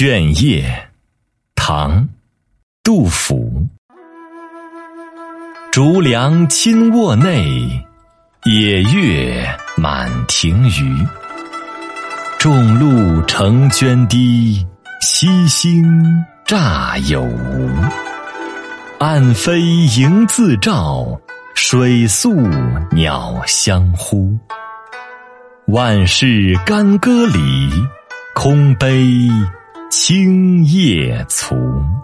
卷叶，唐，杜甫。竹凉侵卧内，野月满庭隅。众路成涓滴，夕星乍有无。暗飞萤自照，水宿鸟相呼。万事干戈里，空悲。青叶丛。